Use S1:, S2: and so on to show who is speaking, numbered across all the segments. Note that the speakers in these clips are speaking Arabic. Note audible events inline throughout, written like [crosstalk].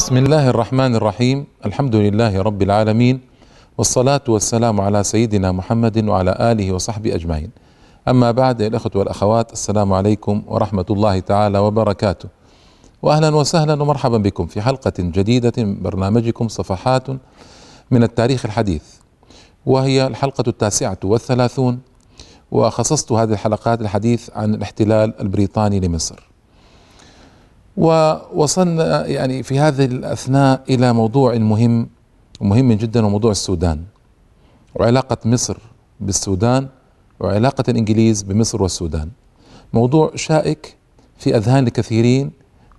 S1: بسم الله الرحمن الرحيم الحمد لله رب العالمين والصلاة والسلام على سيدنا محمد وعلى آله وصحبه أجمعين أما بعد الأخوة والأخوات السلام عليكم ورحمة الله تعالى وبركاته وأهلا وسهلا ومرحبا بكم في حلقة جديدة من برنامجكم صفحات من التاريخ الحديث وهي الحلقة التاسعة والثلاثون وخصصت هذه الحلقات الحديث عن الاحتلال البريطاني لمصر ووصلنا يعني في هذه الأثناء إلى موضوع مهم ومهم جدا وموضوع السودان. وعلاقة مصر بالسودان وعلاقة الإنجليز بمصر والسودان. موضوع شائك في أذهان الكثيرين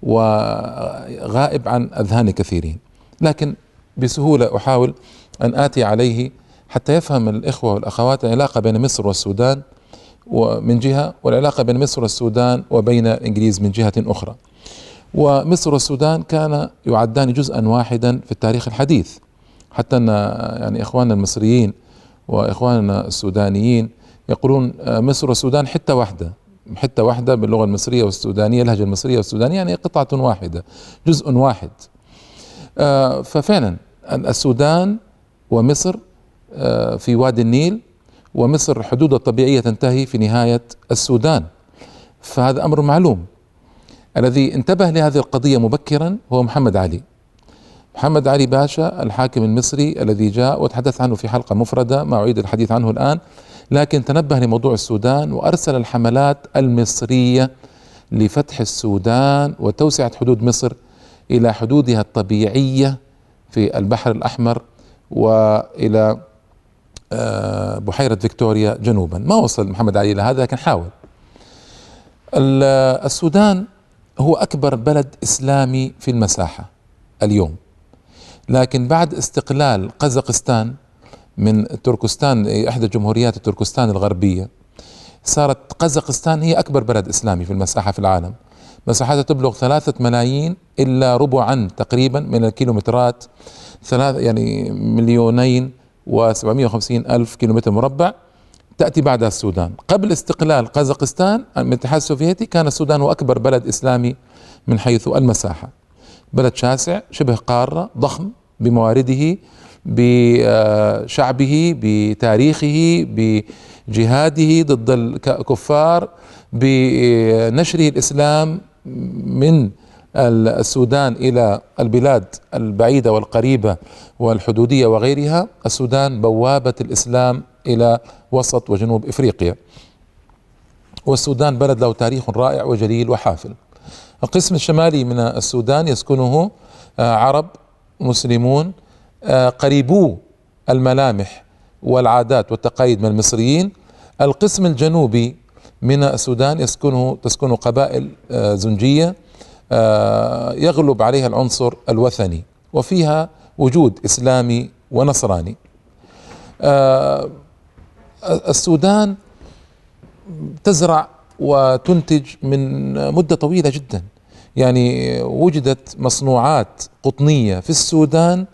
S1: وغائب عن أذهان الكثيرين. لكن بسهولة أحاول أن آتي عليه حتى يفهم الإخوة والأخوات العلاقة بين مصر والسودان ومن جهة والعلاقة بين مصر والسودان وبين الإنجليز من جهة أخرى. ومصر والسودان كان يعدان جزءا واحدا في التاريخ الحديث. حتى أن يعني إخواننا المصريين وإخواننا السودانيين يقولون مصر والسودان حتة واحدة. حتة واحدة باللغة المصرية والسودانية اللهجة المصرية والسودانية يعني قطعة واحدة جزء واحد. ففعلا السودان ومصر في وادي النيل ومصر حدودها الطبيعية تنتهي في نهاية السودان. فهذا أمر معلوم. الذي انتبه لهذه القضية مبكرا هو محمد علي. محمد علي باشا الحاكم المصري الذي جاء وتحدث عنه في حلقة مفردة ما أعيد الحديث عنه الآن لكن تنبه لموضوع السودان وأرسل الحملات المصرية لفتح السودان وتوسعة حدود مصر إلى حدودها الطبيعية في البحر الأحمر وإلى بحيرة فيكتوريا جنوبا. ما وصل محمد علي إلى هذا لكن حاول. السودان هو أكبر بلد إسلامي في المساحة اليوم. لكن بعد استقلال قزاقستان من تركستان إحدى جمهوريات تركستان الغربية صارت قزاقستان هي أكبر بلد إسلامي في المساحة في العالم. مساحتها تبلغ ثلاثة ملايين إلا ربعا تقريبا من الكيلومترات ثلاث يعني مليونين وسبعمائة وخمسين ألف كيلومتر مربع. تأتي بعدها السودان. قبل استقلال قزاقستان من الاتحاد السوفيتي كان السودان هو أكبر بلد إسلامي من حيث المساحة. بلد شاسع شبه قارة ضخم بموارده بشعبه بتاريخه بجهاده ضد الكفار بنشره الإسلام من السودان إلى البلاد البعيدة والقريبة والحدودية وغيرها السودان بوابة الإسلام إلى وسط وجنوب إفريقيا. والسودان بلد له تاريخ رائع وجليل وحافل. القسم الشمالي من السودان يسكنه عرب مسلمون قريبو الملامح والعادات والتقاليد من المصريين. القسم الجنوبي من السودان يسكنه تسكنه قبائل زنجية يغلب عليها العنصر الوثني وفيها وجود إسلامي ونصراني. السودان تزرع وتنتج من مدة طويلة جدا. يعني وجدت مصنوعات قطنية في السودان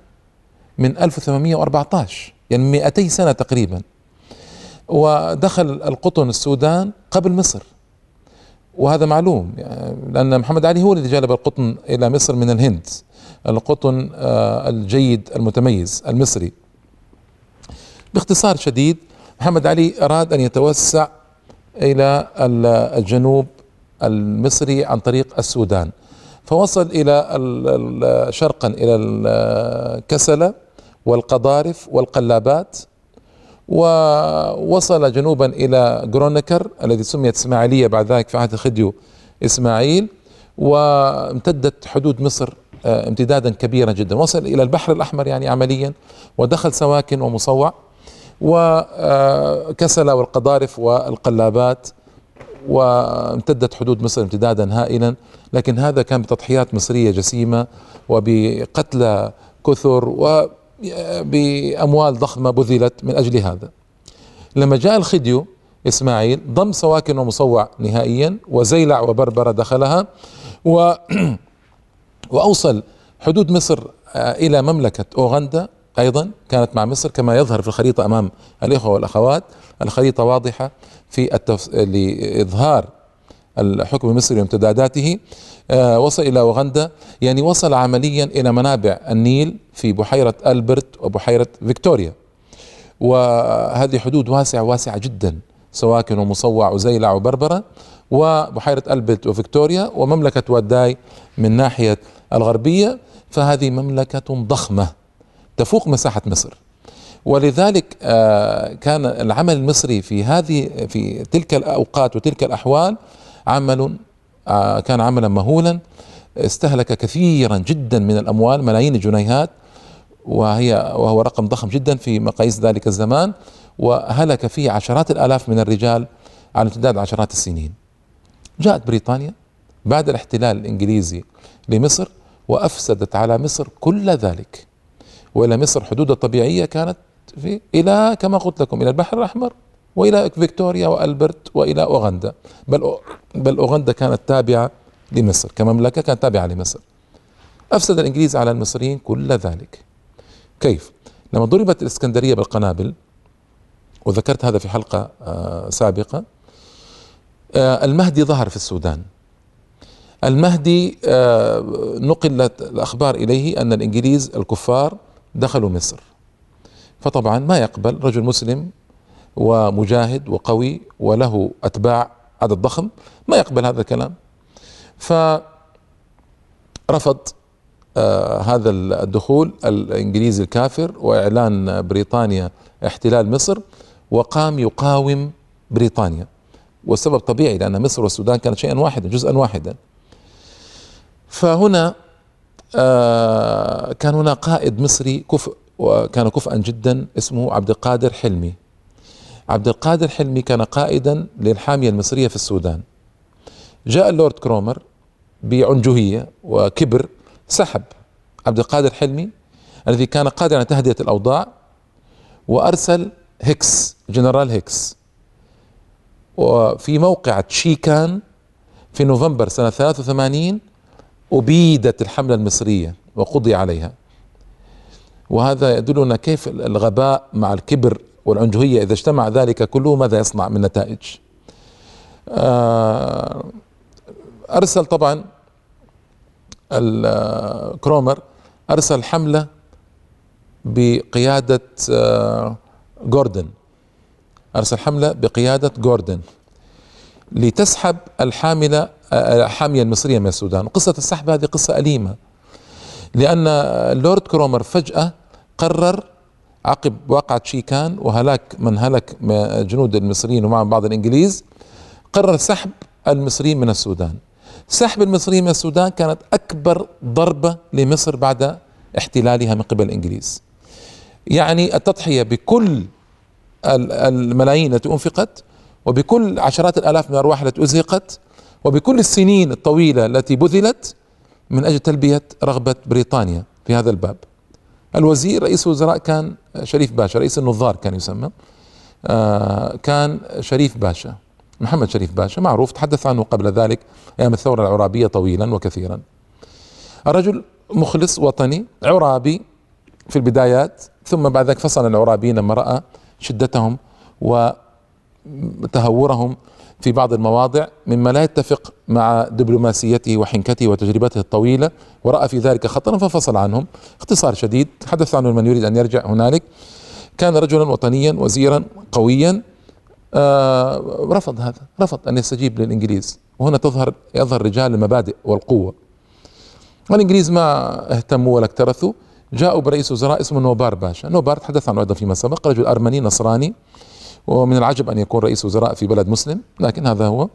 S1: من 1814 يعني 200 سنة تقريبا. ودخل القطن السودان قبل مصر. وهذا معلوم لأن محمد علي هو الذي جلب القطن إلى مصر من الهند القطن الجيد المتميز المصري. باختصار شديد محمد علي أراد أن يتوسع إلى الجنوب المصري عن طريق السودان. فوصل إلى شرقا إلى الكسلة والقضارف والقلابات ووصل جنوبا إلى جرونكر الذي سميت إسماعيلية بعد ذلك في عهد خديو إسماعيل وامتدت حدود مصر امتدادا كبيرا جدا. وصل إلى البحر الأحمر يعني عمليا ودخل سواكن ومصوع وكسل والقضارف والقلابات وامتدت حدود مصر امتدادا هائلا. لكن هذا كان بتضحيات مصرية جسيمة وبقتلى كثر و بأموال ضخمة بذلت من أجل هذا. لما جاء الخديو إسماعيل ضم سواكن ومصوع نهائيا وزيلع وبربرة دخلها و [clears throat] وأوصل حدود مصر إلى مملكة أوغندا أيضا كانت مع مصر كما يظهر في الخريطة أمام الإخوة والأخوات. الخريطة واضحة في التف... لإظهار الحكم المصري وامتداداته آه، وصل إلى أوغندا يعني وصل عمليا إلى منابع النيل في بحيرة ألبرت وبحيرة فيكتوريا. وهذه حدود واسعة واسعة جدا سواكن ومصوع وزيلع وبربرة وبحيرة ألبرت وفيكتوريا ومملكة واداي من ناحية الغربية. فهذه مملكة ضخمة تفوق مساحة مصر. ولذلك آه، كان العمل المصري في هذه في تلك الأوقات وتلك الأحوال عمل آه، كان عملا مهولا استهلك كثيرا جدا من الأموال ملايين الجنيهات وهي وهو رقم ضخم جدا في مقاييس ذلك الزمان وهلك فيه عشرات الآلاف من الرجال على امتداد عشرات السنين. جاءت بريطانيا بعد الاحتلال الإنجليزي لمصر وأفسدت على مصر كل ذلك. وإلى مصر حدودها الطبيعيه كانت في إلى كما قلت لكم إلى البحر الأحمر وإلى فيكتوريا وألبرت وإلى أوغندا. بل بل أوغندا كانت تابعة لمصر كمملكة كانت تابعة لمصر. أفسد الإنجليز على المصريين كل ذلك. كيف؟ لما ضربت الإسكندرية بالقنابل وذكرت هذا في حلقة آه، سابقة آه، المهدي ظهر في السودان. المهدي آه، نقلت الأخبار إليه أن الإنجليز الكفار دخلوا مصر. فطبعا ما يقبل رجل مسلم ومجاهد وقوي وله أتباع عدد ضخم ما يقبل هذا الكلام. فرفض آه هذا الدخول الإنجليزي الكافر وإعلان بريطانيا احتلال مصر وقام يقاوم بريطانيا. والسبب طبيعي لأن مصر والسودان كانت شيئا واحدا جزءا واحدا. فهنا آه كان هنا قائد مصري كفء وكان كفءا جدا اسمه عبد القادر حلمي. عبد القادر حلمي كان قائدا للحامية المصرية في السودان. جاء اللورد كرومر بعنجهية وكبر سحب عبد القادر حلمي الذي كان قادرا على تهدئة الأوضاع وأرسل هيكس جنرال هيكس. وفي موقع تشيكان في نوفمبر سنة 83 أبيدت الحملة المصرية وقضي عليها. وهذا يدلنا كيف الغباء مع الكبر والعنجهية إذا اجتمع ذلك كله ماذا يصنع من نتائج؟ آه، أرسل طبعا الكرومر أرسل حملة بقيادة آه، جوردن. أرسل حملة بقيادة جوردن لتسحب الحاملة آه، الحامية المصرية من السودان. قصة السحب هذه قصة أليمة لأن اللورد كرومر فجأة قرر عقب واقعة شيكان وهلاك من هلك جنود المصريين ومعهم بعض الإنجليز قرر سحب المصريين من السودان سحب المصريين من السودان كانت أكبر ضربة لمصر بعد احتلالها من قبل الإنجليز يعني التضحية بكل الملايين التي أنفقت وبكل عشرات الآلاف من الأرواح التي أزهقت وبكل السنين الطويلة التي بذلت من أجل تلبية رغبة بريطانيا في هذا الباب. الوزير رئيس الوزراء كان شريف باشا، رئيس النظار كان يسمى. آه، كان شريف باشا محمد شريف باشا معروف تحدث عنه قبل ذلك أيام الثورة العرابية طويلا وكثيرا. الرجل مخلص وطني عرابي في البدايات ثم بعد ذلك فصل العرابيين لما راى شدتهم وتهورهم في بعض المواضع مما لا يتفق مع دبلوماسيته وحنكته وتجربته الطويلة ورأى في ذلك خطرا ففصل عنهم. اختصار شديد تحدث عنه من يريد أن يرجع هنالك. كان رجلا وطنيا وزيرا قويا. آه رفض هذا رفض أن يستجيب للإنجليز. وهنا تظهر يظهر رجال المبادئ والقوة. والإنجليز ما اهتموا ولا اكترثوا. جاءوا برئيس وزراء اسمه نوبار باشا. نوبار تحدث عنه أيضا فيما سبق رجل أرمني نصراني. ومن العجب أن يكون رئيس وزراء في بلد مسلم لكن هذا هو.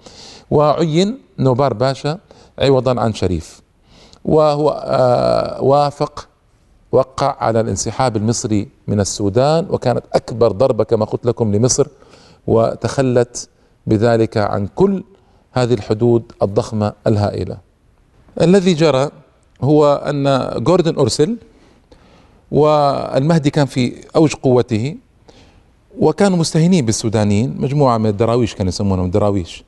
S1: وعين نوبار باشا عوضا عن شريف. وهو آه وافق وقع على الانسحاب المصري من السودان وكانت أكبر ضربة كما قلت لكم لمصر وتخلت بذلك عن كل هذه الحدود الضخمة الهائلة. الذي جرى هو أن جوردن أرسل والمهدي كان في أوج قوته وكانوا مستهينين بالسودانيين. مجموعة من الدراويش كانوا يسمونهم الدراويش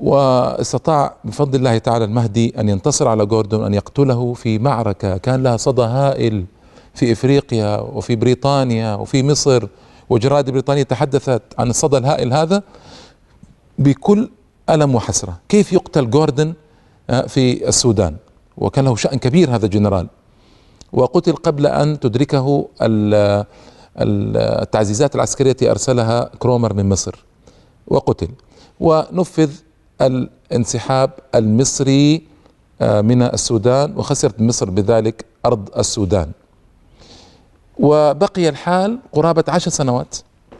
S1: واستطاع بفضل الله تعالى المهدي أن ينتصر على جوردون أن يقتله في معركة كان لها صدى هائل في إفريقيا وفي بريطانيا وفي مصر. وجرائد بريطانية تحدثت عن الصدى الهائل هذا بكل ألم وحسرة. كيف يقتل جوردن آه، في السودان؟ وكان له شأن كبير هذا الجنرال وقتل قبل أن تدركه التعزيزات العسكرية التي أرسلها كرومر من مصر وقتل. ونفذ الانسحاب المصري آه، من السودان وخسرت مصر بذلك أرض السودان. وبقي الحال قرابة عشر سنوات.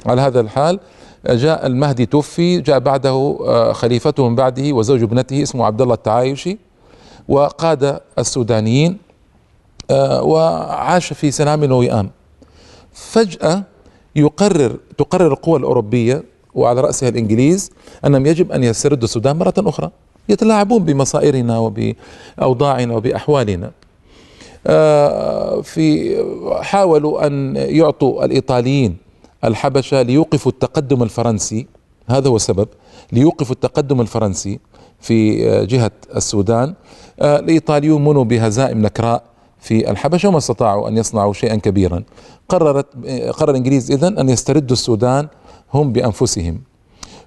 S1: على هذا الحال جاء المهدي توفي جاء بعده آه، خليفته من بعده وزوج ابنته اسمه عبد الله التعايشي وقاد السودانيين آه، وعاش في سلام ووئام فجأة يقرر تقرر القوى الأوروبية وعلى رأسها الإنجليز أنهم يجب أن يستردوا السودان مرة أخرى يتلاعبون بمصائرنا وبأوضاعنا وبأحوالنا. آه، في حاولوا أن يعطوا الإيطاليين الحبشة ليوقفوا التقدم الفرنسي هذا هو السبب ليوقفوا التقدم الفرنسي في آه، جهة السودان. آه، الإيطاليون منوا بهزائم نكراء في الحبشة وما استطاعوا أن يصنعوا شيئا كبيرا. قررت قرر الإنجليز إذن أن يستردوا السودان هم بأنفسهم.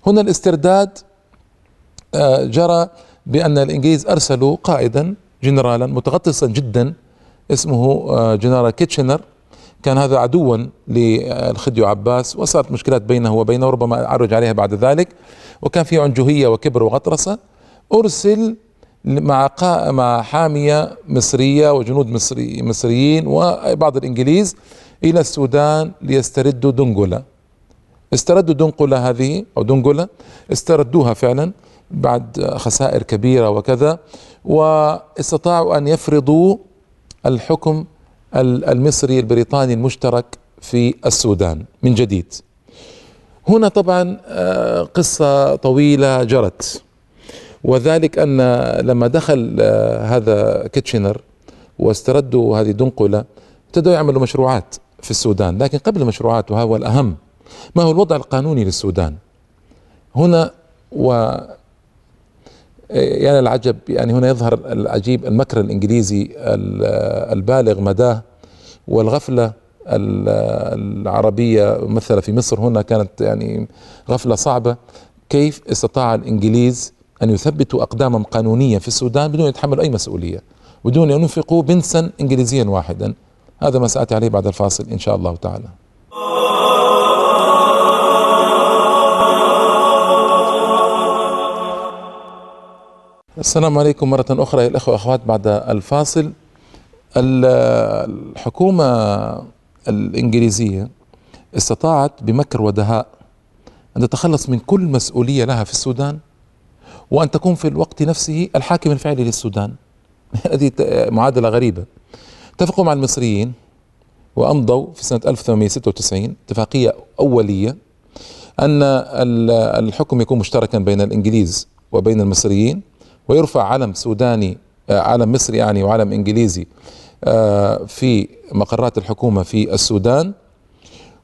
S1: هنا الاسترداد آه، جرى بأن الإنجليز أرسلوا قائدا جنرالا متغطرسا جدا اسمه آه، جنرال كيتشنر. كان هذا عدوا للخديو عباس وصارت مشكلات بينه وبينه وربما أعرج عليها بعد ذلك. وكان في عنجهية وكبر وغطرسة. أرسل مع مع حامية مصرية وجنود مصري مصريين وبعض الإنجليز إلى السودان ليستردوا دنقلة. استردوا دنقلة هذه أو دنقلة استردوها فعلا بعد خسائر كبيرة وكذا واستطاعوا أن يفرضوا الحكم المصري البريطاني المشترك في السودان من جديد. هنا طبعا آه، قصة طويلة جرت. وذلك أن لما دخل آه، هذا كيتشنر واستردوا هذه دنقلة ابتدوا يعملوا مشروعات في السودان. لكن قبل المشروعات وهو الأهم ما هو الوضع القانوني للسودان؟ هنا و يعني العجب يعني هنا يظهر العجيب المكر الإنجليزي البالغ مداه والغفلة العربية مثلا في مصر. هنا كانت يعني غفلة صعبة. كيف استطاع الإنجليز أن يثبتوا اقدامهم قانونيا في السودان بدون أن يتحملوا أي مسؤولية بدون أن ينفقوا بنسا انجليزيا واحدا. هذا ما سأتي عليه بعد الفاصل إن شاء الله تعالى. السلام عليكم مرة أخرى يا الأخوة والأخوات بعد الفاصل. الحكومة الإنجليزية استطاعت بمكر ودهاء أن تتخلص من كل مسؤولية لها في السودان. وأن تكون في الوقت نفسه الحاكم الفعلي للسودان. [laughs] هذه معادلة غريبة. اتفقوا مع المصريين وأمضوا في سنة 1896 اتفاقية أولية أن الحكم يكون مشتركا بين الإنجليز وبين المصريين ويرفع علم سوداني آه، علم مصري يعني وعلم إنجليزي آه، في مقرات الحكومة في السودان.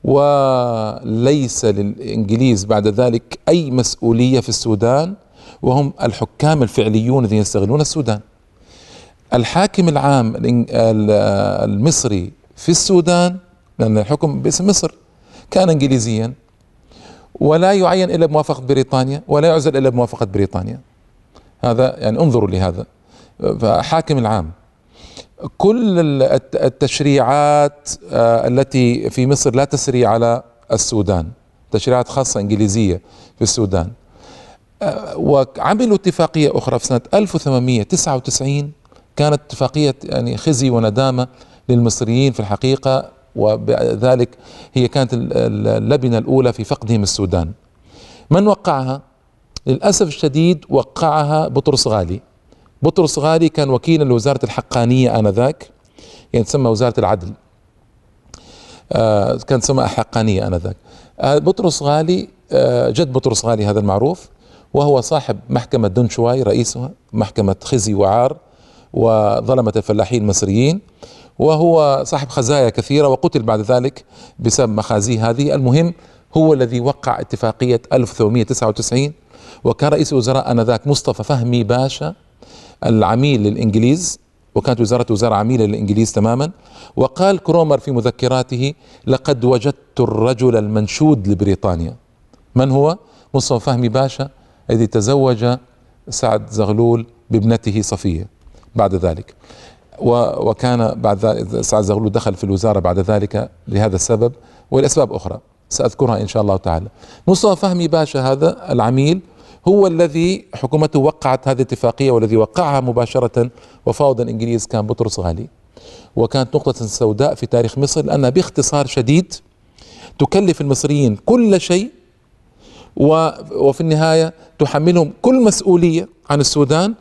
S1: وليس للإنجليز بعد ذلك أي مسؤولية في السودان وهم الحكام الفعليون الذين يستغلون السودان. الحاكم العام المصري في السودان لأن الحكم باسم مصر كان انجليزيا ولا يعين إلا بموافقة بريطانيا ولا يعزل إلا بموافقة بريطانيا. هذا يعني انظروا لهذا. فحاكم العام. كل التشريعات آه، التي في مصر لا تسري على السودان. تشريعات خاصة إنجليزية في السودان. وعملوا اتفاقية أخرى في سنة 1899 كانت اتفاقية يعني خزي وندامة للمصريين في الحقيقة وبذلك هي كانت اللبنة الأولى في فقدهم السودان. من وقعها؟ للأسف الشديد وقعها بطرس غالي. بطرس غالي كان وكيلا لوزارة الحقانية آنذاك يعني تسمى وزارة العدل. آه كان تسمى حقانية آنذاك. آه بطرس غالي آه جد بطرس غالي هذا المعروف. وهو صاحب محكمة دنشواي رئيسها محكمة خزي وعار وظلمة الفلاحين المصريين وهو صاحب خزايا كثيرة وقتل بعد ذلك بسبب مخازيه هذه المهم هو الذي وقع اتفاقية 1899 وكان رئيس الوزراء آنذاك مصطفى فهمي باشا العميل للإنجليز وكانت وزارة وزارة عميلة للإنجليز تماما وقال كرومر في مذكراته لقد وجدت الرجل المنشود لبريطانيا من هو؟ مصطفى فهمي باشا الذي تزوج سعد زغلول بابنته صفية بعد ذلك. وكان بعد ذلك سعد زغلول دخل في الوزارة بعد ذلك لهذا السبب ولأسباب أخرى. سأذكرها إن شاء الله تعالى. مصطفى فهمي باشا هذا العميل هو الذي حكومته وقعت هذه الاتفاقية والذي وقعها مباشرة وفاوض الإنجليز كان بطرس غالي وكانت نقطة سوداء في تاريخ مصر لأنها باختصار شديد تكلف المصريين كل شيء وفي النهاية تحملهم كل مسؤولية عن السودان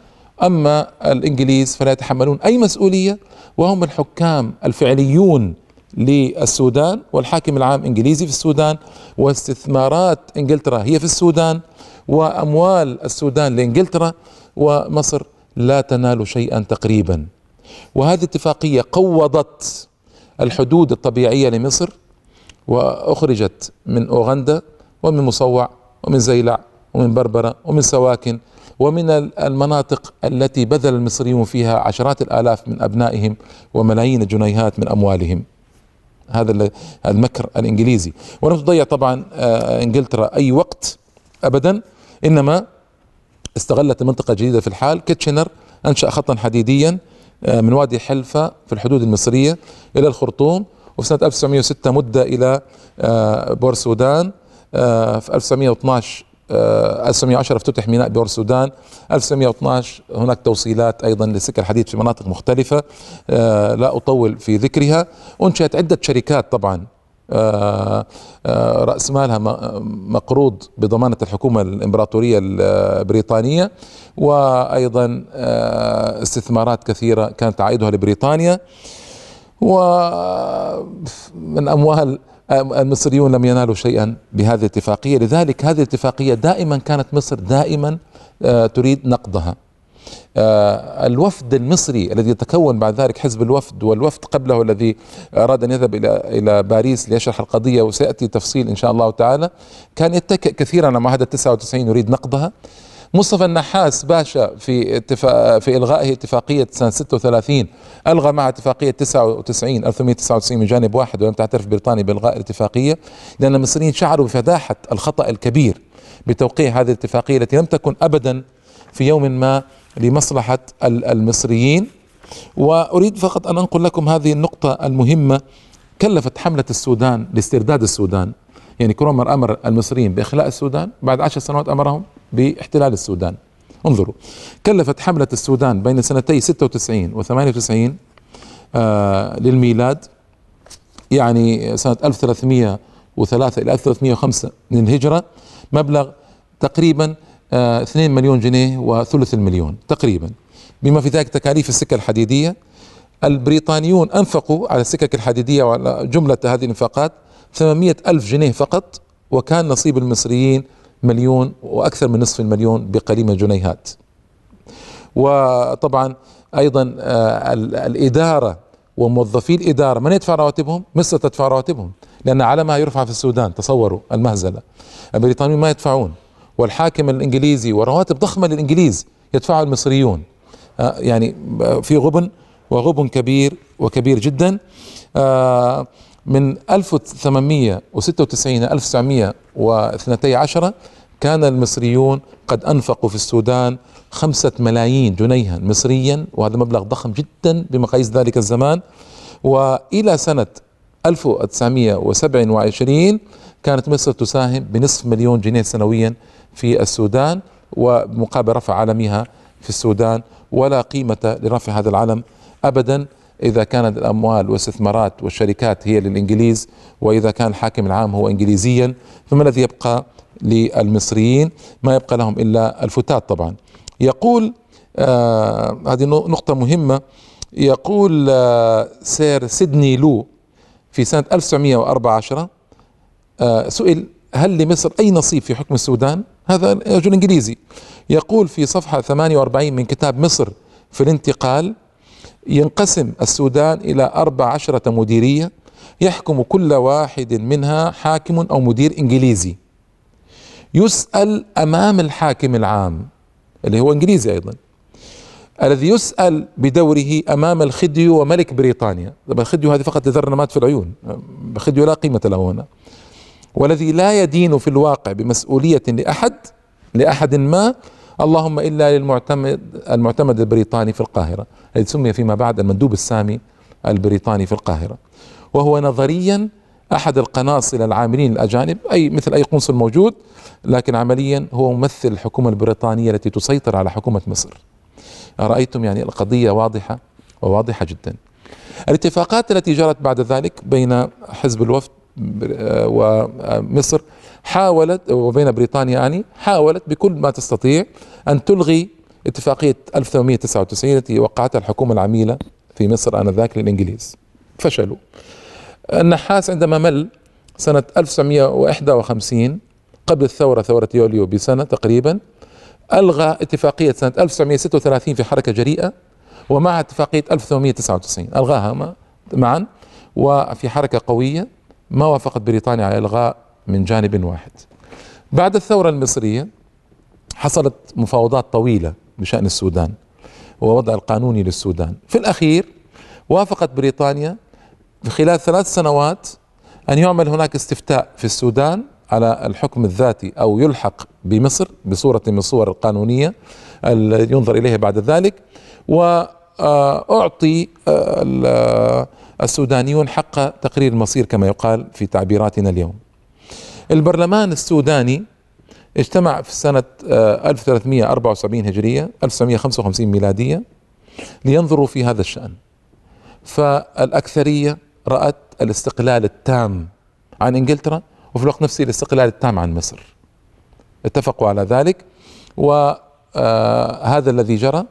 S1: أما الإنجليز فلا يتحملون أي مسؤولية وهم الحكام الفعليون للسودان والحاكم العام إنجليزي في السودان واستثمارات إنجلترا هي في السودان وأموال السودان لإنجلترا ومصر لا تنال شيئا تقريبا. وهذه اتفاقية قوضت الحدود الطبيعية لمصر وأخرجت من أوغندا ومن مصوع ومن زيلع ومن بربرة ومن سواكن ومن المناطق التي بذل المصريون فيها عشرات الآلاف من أبنائهم وملايين الجنيهات من أموالهم. هذا المكر الإنجليزي. ولم تضيع طبعا آه، إنجلترا أي وقت ابدا. إنما استغلت المنطقة الجديده في الحال كيتشنر أنشأ خطا حديديا آه، من وادي حلفة في الحدود المصرية إلى الخرطوم وفي سنة 1906 مد إلى آه، بور السودان في 1912 1910 افتتح ميناء بور السودان 1912 هناك توصيلات أيضا لسكة الحديد في مناطق مختلفة آه، لا أطول في ذكرها. انشئت عدة شركات طبعا آه، آه، رأس مالها مقروض بضمانة الحكومة الإمبراطورية البريطانية وأيضا استثمارات كثيرة كانت عائدها لبريطانيا. ومن أموال المصريون لم ينالوا شيئا بهذه الاتفاقية. لذلك هذه الاتفاقية دائما كانت مصر دائما آه، تريد نقضها. آه، الوفد المصري الذي يتكون بعد ذلك حزب الوفد والوفد قبله الذي أراد أن يذهب إلى إلى باريس ليشرح القضية وسيأتي تفصيل إن شاء الله تعالى كان يتكئ كثيرا على معاهدة 99 يريد نقضها. مصطفى النحاس باشا في اتفاق في إلغائه اتفاقية سنة 36 ألغى مع اتفاقية 99 1899 من جانب واحد ولم تعترف بريطانيا بإلغاء الاتفاقية لأن المصريين شعروا بفداحة الخطأ الكبير بتوقيع هذه الاتفاقية التي لم تكن ابدا في يوم ما لمصلحة المصريين. وأريد فقط أن أنقل لكم هذه النقطة المهمة. كلفت حملة السودان لاسترداد السودان. يعني كرومر أمر المصريين بإخلاء السودان. بعد عشر سنوات أمرهم. باحتلال السودان. انظروا كلفت حملة السودان بين سنتي 96 و 98 آه للميلاد يعني سنة 1303 إلى 1305 من الهجرة مبلغ تقريبا آه 2 مليون جنيه وثلث المليون تقريبا. بما في ذلك تكاليف السكة الحديدية البريطانيون أنفقوا على السكك الحديدية وعلى جملة هذه النفاقات 800 ألف جنيه فقط وكان نصيب المصريين مليون وأكثر من نصف المليون بقليل من الجنيهات وطبعا أيضا آه، الإدارة وموظفي الإدارة من يدفع رواتبهم؟ مصر تدفع رواتبهم لأن علمها يرفع في السودان تصوروا المهزلة. البريطانيون ما يدفعون والحاكم الإنجليزي ورواتب ضخمة للإنجليز يدفعها المصريون. آه، يعني آه، في غبن وغبن كبير وكبير جدا. من 1896 إلى 1912 كان المصريون قد أنفقوا في السودان خمسة ملايين جنيها مصريا وهذا مبلغ ضخم جدا بمقاييس ذلك الزمان. وإلى سنة 1927 كانت مصر تساهم بنصف مليون جنيه سنويا في السودان ومقابل رفع علمها في السودان ولا قيمة لرفع هذا العلم أبدا. إذا كانت الأموال والاستثمارات والشركات هي للإنجليز وإذا كان الحاكم العام هو إنجليزيا فما الذي يبقى للمصريين؟ ما يبقى لهم إلا الفتات طبعا. يقول آه هذه نقطة مهمة. يقول آه سير سيدني لو في سنة 1914 آه سئل هل لمصر أي نصيب في حكم السودان؟ هذا رجل إنجليزي. يقول في صفحة 48 من كتاب مصر في الانتقال ينقسم السودان إلى أربع عشرة مديرية يحكم كل واحد منها حاكم أو مدير إنجليزي. يسأل أمام الحاكم العام اللي هو إنجليزي أيضا الذي يسأل بدوره أمام الخديو وملك بريطانيا. طبعا الخديو هذه فقط لذرنمات في العيون الخديو لا قيمة له هنا. والذي لا يدين في الواقع بمسؤولية لأحد لأحد ما اللهم إلا للمعتمد المعتمد البريطاني في القاهرة الذي سمي فيما بعد المندوب السامي البريطاني في القاهرة. وهو نظريا أحد القناصل العاملين الأجانب أي مثل أي قنصل موجود لكن عمليا هو ممثل الحكومة البريطانية التي تسيطر على حكومة مصر. رأيتم يعني القضية واضحة وواضحة جدا. الاتفاقات التي جرت بعد ذلك بين حزب الوفد ومصر حاولت وبين بريطانيا يعني حاولت بكل ما تستطيع أن تلغي اتفاقية 1899 التي وقعتها الحكومة العميلة في مصر آنذاك للإنجليز. فشلوا. النحاس عندما مل سنة 1951 قبل الثورة ثورة يوليو بسنة تقريبا ألغى اتفاقية سنة 1936 في حركة جريئة ومع اتفاقية 1899 ألغاها معا وفي حركة قوية ما وافقت بريطانيا على إلغاء من جانب واحد. بعد الثورة المصرية حصلت مفاوضات طويلة بشأن السودان ووضع القانوني للسودان. في الأخير وافقت بريطانيا خلال ثلاث سنوات أن يعمل هناك استفتاء في السودان على الحكم الذاتي أو يلحق بمصر بصورة من الصور القانونية ينظر إليها بعد ذلك وأعطي السودانيون حق تقرير المصير كما يقال في تعبيراتنا اليوم. البرلمان السوداني اجتمع في سنة 1374 هجرية 1955 ميلادية لينظروا في هذا الشأن. فالأكثرية رأت الاستقلال التام عن إنجلترا وفي الوقت نفسه الاستقلال التام عن مصر. اتفقوا على ذلك وهذا آه الذي جرى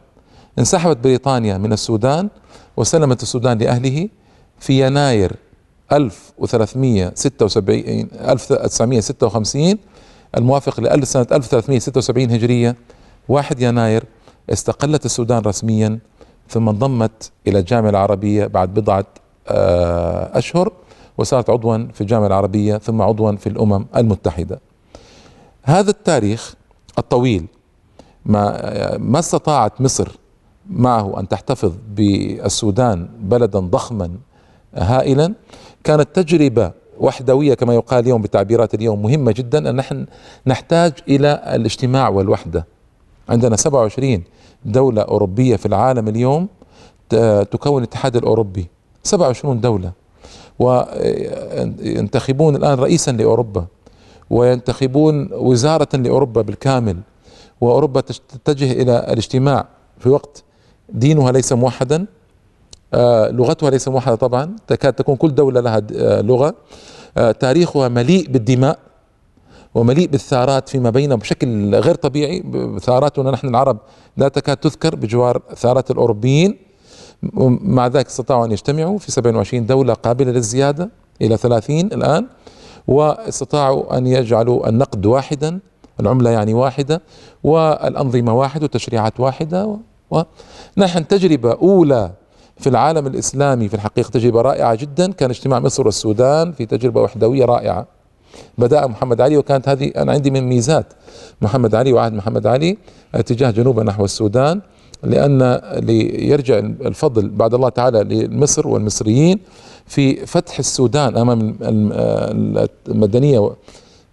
S1: انسحبت بريطانيا من السودان وسلمت السودان لأهله في يناير 1376 1956 الموافق لألف سنة 1376 هجرية 1 يناير استقلت السودان رسميا ثم انضمت إلى الجامعة العربية بعد بضعة آه، أشهر وصارت عضوا في الجامعة العربية ثم عضوا في الأمم المتحدة. هذا التاريخ الطويل ما ما استطاعت مصر معه أن تحتفظ بالسودان بلدا ضخما هائلا كانت تجربة وحدوية كما يقال اليوم بتعبيرات اليوم مهمة جدا أن نحن نحتاج إلى الاجتماع والوحدة. عندنا 27 دولة أوروبية في العالم اليوم تكون الاتحاد الأوروبي. 27 دولة. وينتخبون الآن رئيسا لأوروبا. وينتخبون وزارة لأوروبا بالكامل. وأوروبا تتجه إلى الاجتماع في وقت دينها ليس موحدا. آه، لغتها ليس موحدة طبعا. تكاد تكون كل دولة لها آه، لغة. آه، تاريخها مليء بالدماء ومليء بالثارات فيما بينهم بشكل غير طبيعي. ثاراتنا نحن العرب لا تكاد تذكر بجوار ثارات الأوروبيين. مع ذلك استطاعوا أن يجتمعوا في 27 دولة قابلة للزيادة إلى 30 الآن واستطاعوا أن يجعلوا النقد واحدا العملة يعني واحدة والأنظمة واحدة وتشريعات واحدة ونحن تجربة أولى في العالم الإسلامي في الحقيقة تجربة رائعة جدا. كان اجتماع مصر والسودان في تجربة وحدوية رائعة. بدأ محمد علي وكانت هذه أنا عندي من ميزات محمد علي وعهد محمد علي اتجاه جنوبا نحو السودان لأن ليرجع الفضل بعد الله تعالى لمصر والمصريين في فتح السودان أمام المدنية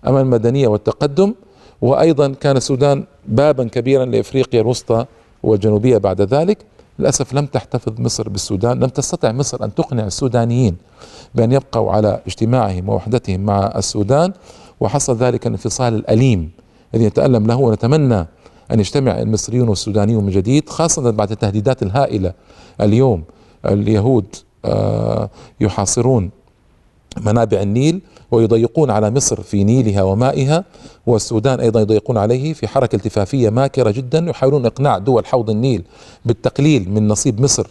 S1: أمام المدنية والتقدم. وأيضا كان السودان بابا كبيرا لإفريقيا الوسطى والجنوبية بعد ذلك. للأسف لم تحتفظ مصر بالسودان لم تستطع مصر أن تقنع السودانيين بأن يبقوا على اجتماعهم ووحدتهم مع السودان وحصل ذلك الانفصال الأليم الذي نتألم له ونتمنى أن يجتمع المصريون والسودانيون من جديد خاصة بعد التهديدات الهائلة اليوم اليهود آه، يحاصرون منابع النيل ويضيقون على مصر في نيلها ومائها والسودان أيضا يضيقون عليه في حركة التفافية ماكرة جدا يحاولون إقناع دول حوض النيل بالتقليل من نصيب مصر.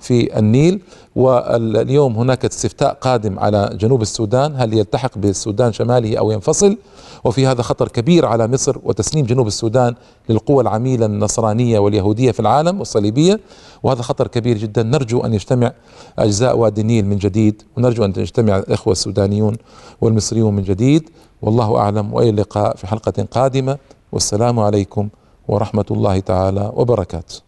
S1: في النيل واليوم هناك استفتاء قادم على جنوب السودان هل يلتحق بالسودان شماله أو ينفصل؟ وفي هذا خطر كبير على مصر وتسليم جنوب السودان للقوى العميلة النصرانية واليهودية في العالم والصليبية. وهذا خطر كبير جدا. نرجو أن يجتمع أجزاء وادي النيل من جديد ونرجو أن يجتمع الإخوة السودانيون والمصريون من جديد. والله أعلم وإلى اللقاء في حلقة قادمة. والسلام عليكم ورحمة الله تعالى وبركاته.